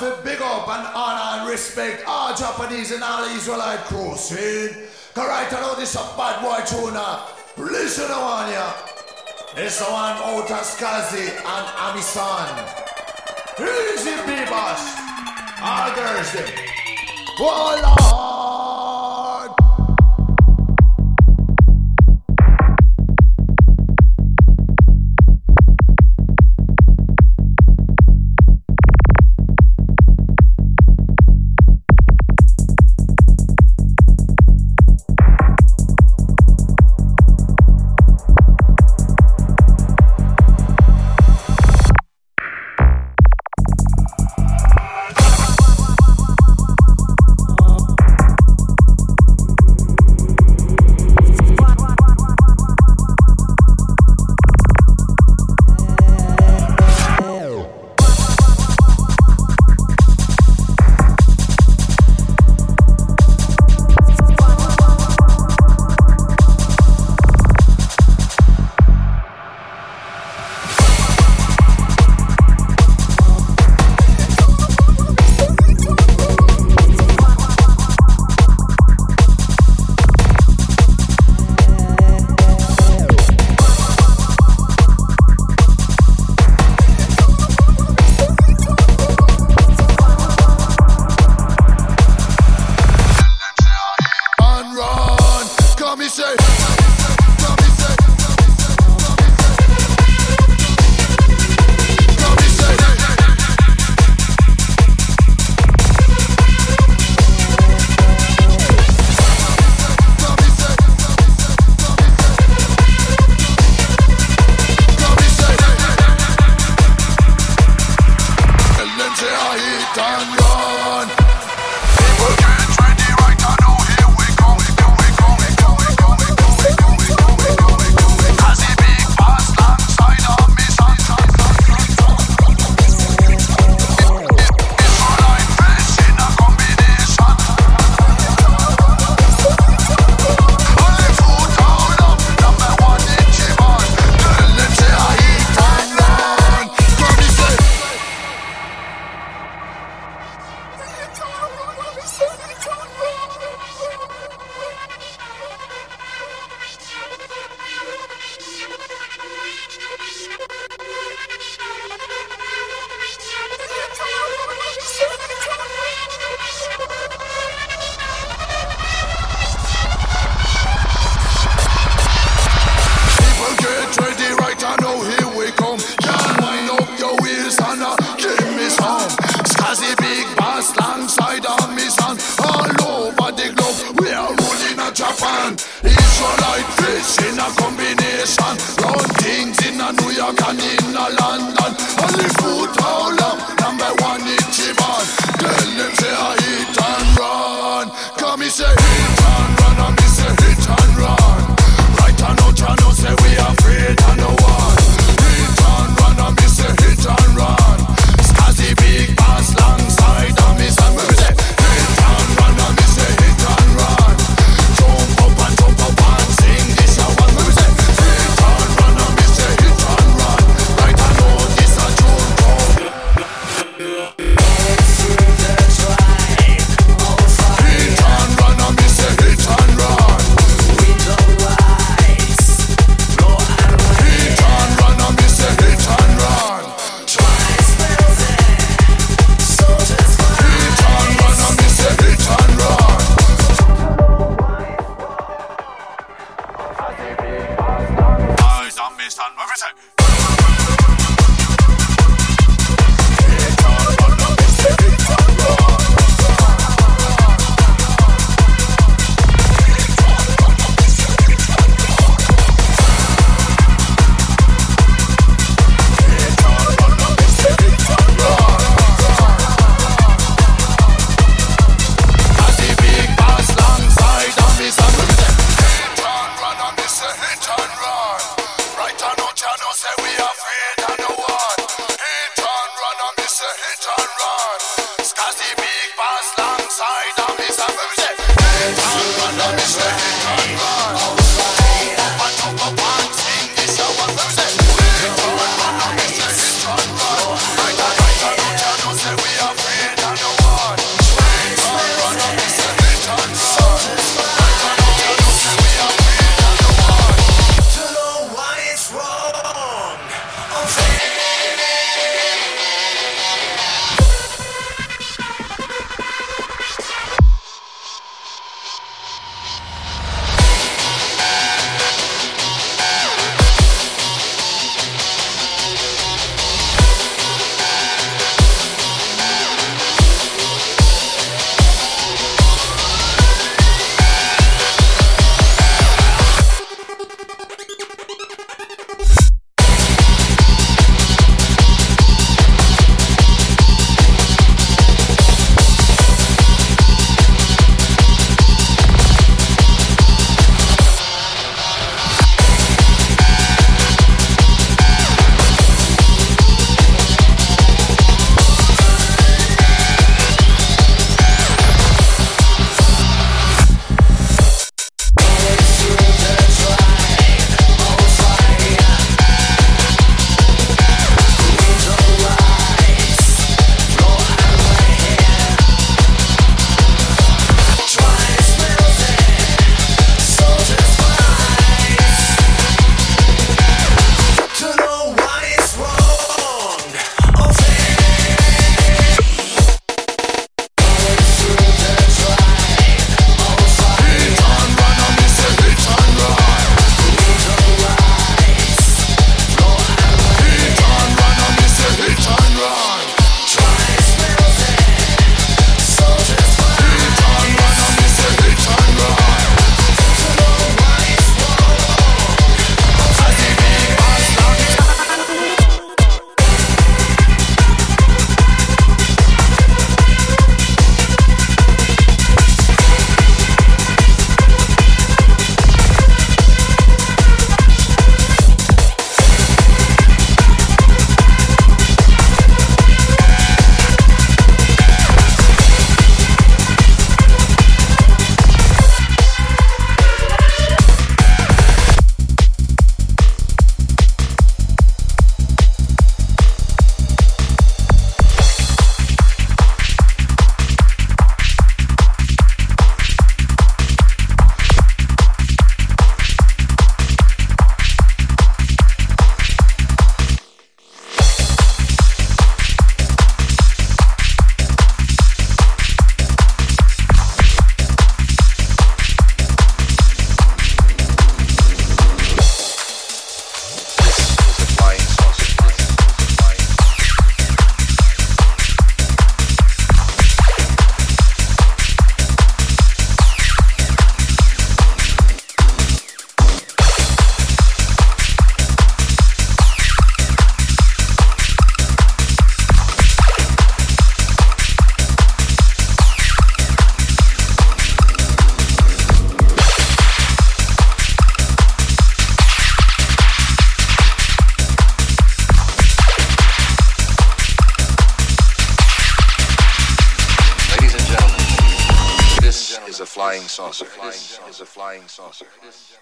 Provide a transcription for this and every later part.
to big up and honor and respect all Japanese and all Israelite crew, see? Cause right now this a bad boy tuna. Listen to one ya. This one out of Skazi and Amisan. Easy Beavers. All girls them.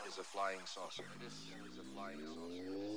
Is a flying saucer. This is a flying saucer.